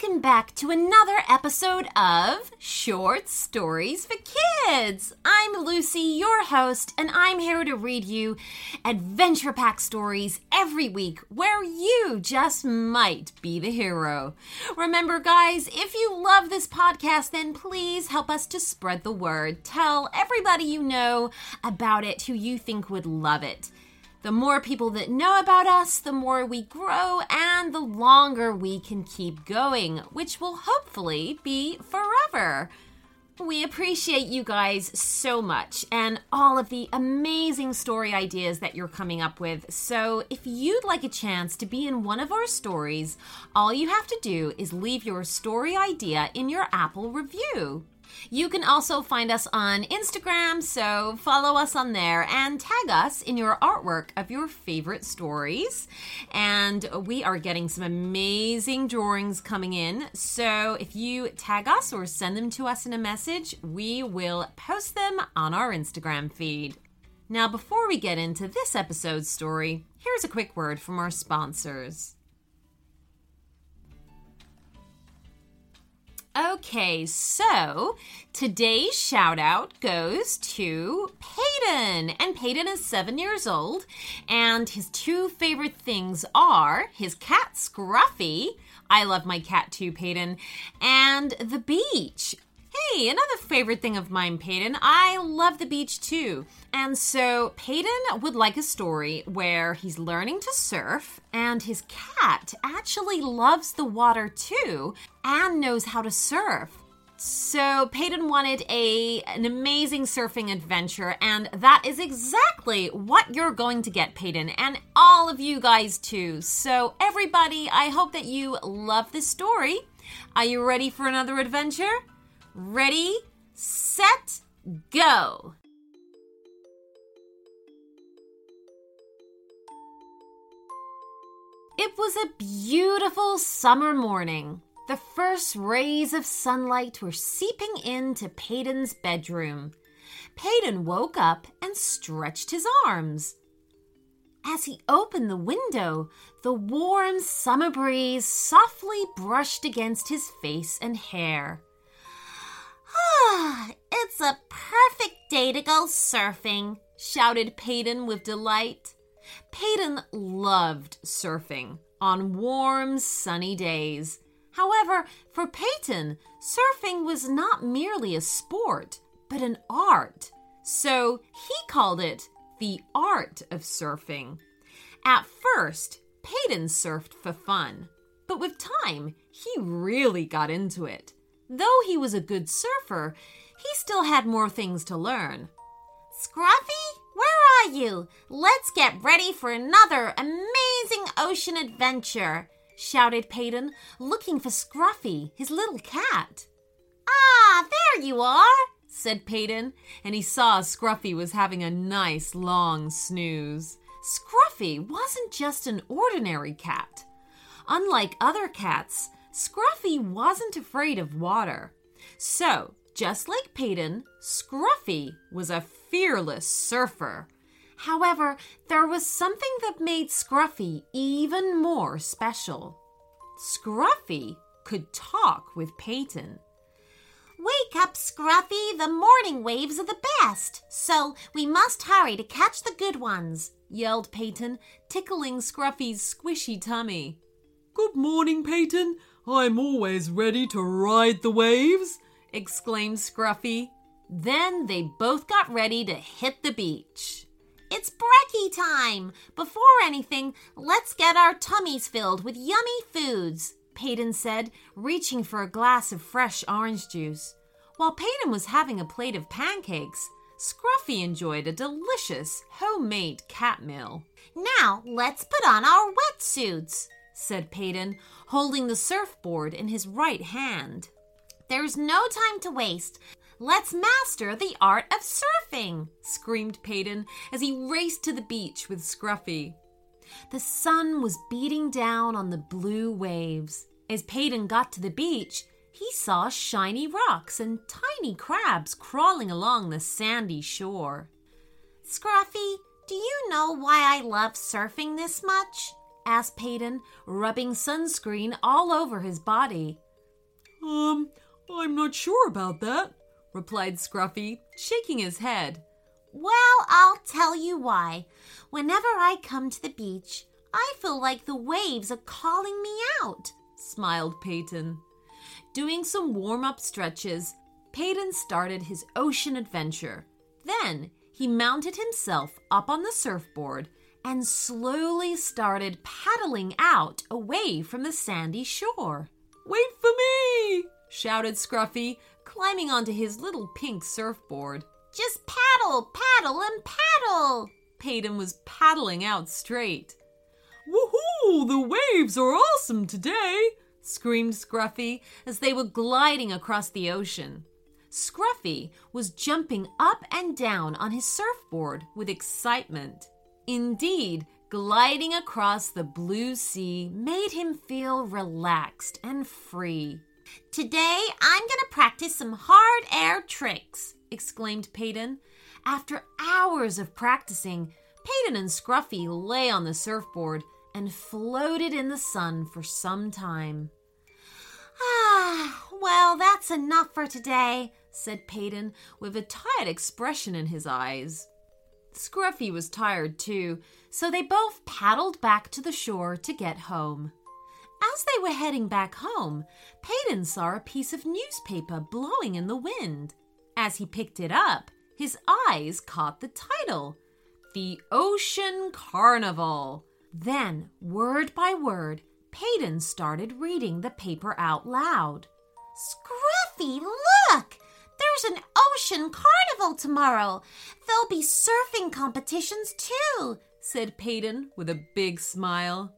welcome back to another episode of Short Stories for Kids. I'm Lucy, your host, and I'm here to read you adventure pack stories every week where you just might be the hero. Remember, guys, if you love this podcast, then please help us to spread the word. Tell everybody you know about it who you think would love it. The more people that know about us, the more we grow and the longer we can keep going, which will hopefully be forever. We appreciate you guys so much and all of the amazing story ideas that you're coming up with. So, if you'd like a chance to be in one of our stories, all you have to do is leave your story idea in your Apple review. You can also find us on Instagram, so follow us on there and tag us in your artwork of your favorite stories. And we are getting some amazing drawings coming in, so if you tag us or send them to us in a message, we will post them on our Instagram feed. Now, before we get into this episode's story, here's a quick word from our sponsors. Okay, so today's shout out goes to Payton. And Payton is seven years old, and his two favorite things are his cat Scruffy. I love my cat too, Payton, and the beach. Hey, another favorite thing of mine, Payton. I love the beach too. And so Payton would like a story where he's learning to surf and his cat actually loves the water too and knows how to surf. So Payton wanted a an amazing surfing adventure and that is exactly what you're going to get Payton and all of you guys too. So everybody, I hope that you love this story. Are you ready for another adventure? Ready, set, go. It was a beautiful summer morning. The first rays of sunlight were seeping into Payton's bedroom. Payton woke up and stretched his arms. As he opened the window, the warm summer breeze softly brushed against his face and hair. Ah, it's a perfect day to go surfing, shouted Payton with delight. Payton loved surfing on warm, sunny days. However, for Payton, surfing was not merely a sport, but an art. So he called it the art of surfing. At first, Payton surfed for fun, but with time, he really got into it. Though he was a good surfer, he still had more things to learn. Scruffy, where are you? Let's get ready for another amazing ocean adventure, shouted Payton, looking for Scruffy, his little cat. Ah, there you are, said Payton, and he saw Scruffy was having a nice long snooze. Scruffy wasn't just an ordinary cat. Unlike other cats, Scruffy wasn't afraid of water. So, just like Payton, Scruffy was a fearless surfer. However, there was something that made Scruffy even more special. Scruffy could talk with Payton. Wake up, Scruffy! The morning waves are the best, so we must hurry to catch the good ones, yelled Payton, tickling Scruffy's squishy tummy. Good morning, Payton. I'm always ready to ride the waves, exclaimed Scruffy. Then they both got ready to hit the beach. It's brekkie time! Before anything, let's get our tummies filled with yummy foods, Payton said, reaching for a glass of fresh orange juice. While Payton was having a plate of pancakes, Scruffy enjoyed a delicious homemade cat meal. Now let's put on our wetsuits, said Payton, holding the surfboard in his right hand. There's no time to waste. Let's master the art of surfing, screamed Payton as he raced to the beach with Scruffy. The sun was beating down on the blue waves. As Payton got to the beach, he saw shiny rocks and tiny crabs crawling along the sandy shore. Scruffy, do you know why I love surfing this much? Asked Payton, rubbing sunscreen all over his body. Um, I'm not sure about that, replied Scruffy, shaking his head. Well, I'll tell you why. Whenever I come to the beach, I feel like the waves are calling me out, smiled Payton. Doing some warm up stretches, Payton started his ocean adventure. Then he mounted himself up on the surfboard and slowly started paddling out away from the sandy shore. Wait for me! shouted Scruffy, climbing onto his little pink surfboard. Just paddle, paddle, and paddle! Payton was paddling out straight. Woohoo! The waves are awesome today! screamed Scruffy as they were gliding across the ocean. Scruffy was jumping up and down on his surfboard with excitement. Indeed, gliding across the blue sea made him feel relaxed and free. Today I'm going to practice some hard air tricks, exclaimed Payton. After hours of practicing, Payton and Scruffy lay on the surfboard and floated in the sun for some time. Ah, well, that's enough for today, said Payton with a tired expression in his eyes. Scruffy was tired too, so they both paddled back to the shore to get home. As they were heading back home, Payton saw a piece of newspaper blowing in the wind. As he picked it up, his eyes caught the title The Ocean Carnival. Then, word by word, Payton started reading the paper out loud. Scruffy, look! There's an ocean carnival tomorrow. There'll be surfing competitions too, said Payton with a big smile.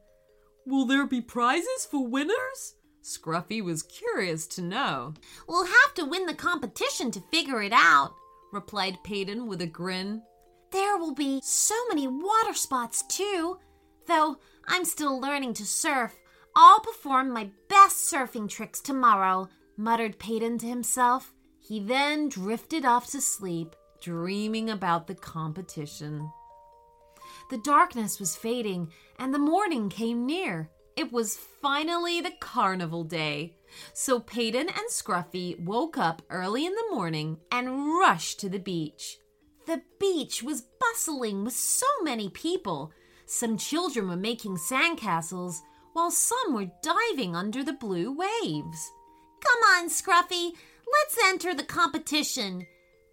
Will there be prizes for winners? Scruffy was curious to know. We'll have to win the competition to figure it out, replied Payton with a grin. There will be so many water spots too. Though I'm still learning to surf, I'll perform my best surfing tricks tomorrow, muttered Payton to himself. He then drifted off to sleep, dreaming about the competition. The darkness was fading, and the morning came near. It was finally the carnival day. So Payton and Scruffy woke up early in the morning and rushed to the beach. The beach was bustling with so many people. Some children were making sandcastles, while some were diving under the blue waves. Come on, Scruffy, let's enter the competition.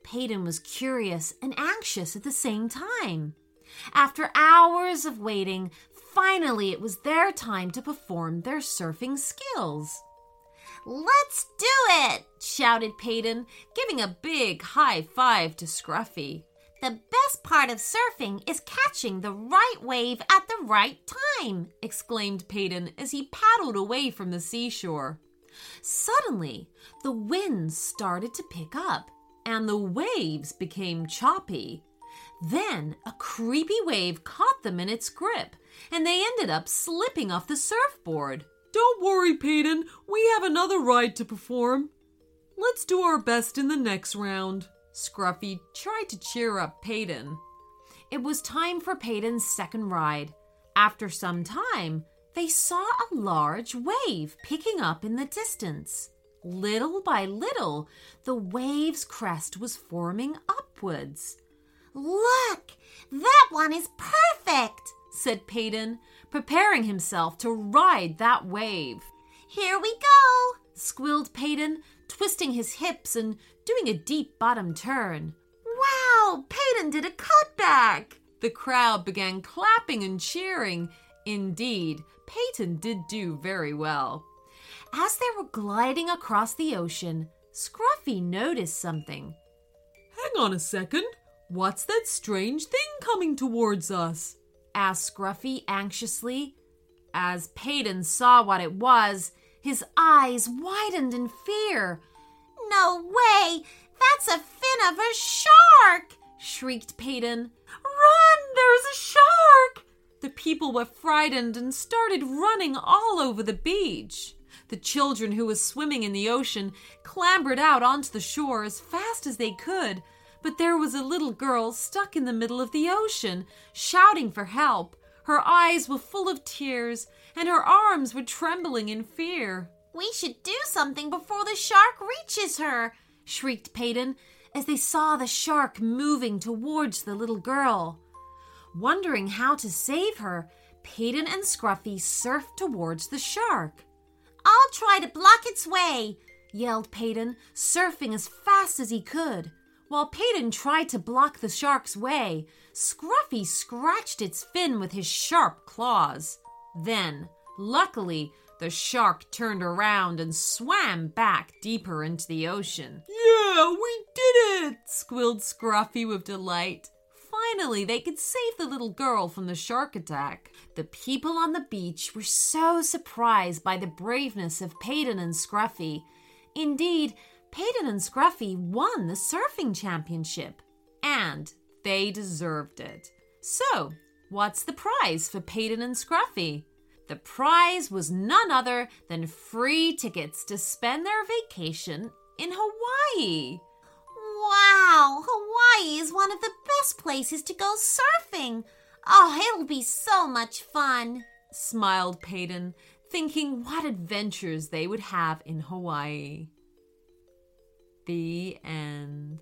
Payton was curious and anxious at the same time. After hours of waiting, finally it was their time to perform their surfing skills. Let's do it! shouted Payton, giving a big high five to Scruffy. The best part of surfing is catching the right wave at the right time, exclaimed Payton as he paddled away from the seashore. Suddenly, the wind started to pick up and the waves became choppy. Then a creepy wave caught them in its grip, and they ended up slipping off the surfboard. Don't worry, Payton. We have another ride to perform. Let's do our best in the next round. Scruffy tried to cheer up Payton. It was time for Payton's second ride. After some time, they saw a large wave picking up in the distance. Little by little, the wave's crest was forming upwards. Look, that one is perfect, said Payton, preparing himself to ride that wave. Here we go, squealed Payton, twisting his hips and doing a deep bottom turn. Wow, Payton did a cutback! The crowd began clapping and cheering. Indeed, Payton did do very well. As they were gliding across the ocean, Scruffy noticed something. Hang on a second. What's that strange thing coming towards us? asked Scruffy anxiously. As Payton saw what it was, his eyes widened in fear. No way! That's a fin of a shark! shrieked Payton. Run! There's a shark! The people were frightened and started running all over the beach. The children who were swimming in the ocean clambered out onto the shore as fast as they could but there was a little girl stuck in the middle of the ocean, shouting for help. Her eyes were full of tears, and her arms were trembling in fear. We should do something before the shark reaches her, shrieked Payton as they saw the shark moving towards the little girl. Wondering how to save her, Payton and Scruffy surfed towards the shark. I'll try to block its way, yelled Payton, surfing as fast as he could. While Payton tried to block the shark's way, Scruffy scratched its fin with his sharp claws. Then, luckily, the shark turned around and swam back deeper into the ocean. Yeah, we did it! squealed Scruffy with delight. Finally, they could save the little girl from the shark attack. The people on the beach were so surprised by the braveness of Payton and Scruffy. Indeed, Payton and Scruffy won the surfing championship, and they deserved it. So, what's the prize for Payton and Scruffy? The prize was none other than free tickets to spend their vacation in Hawaii. Wow, Hawaii is one of the best places to go surfing. Oh, it'll be so much fun, smiled Payton, thinking what adventures they would have in Hawaii. The end.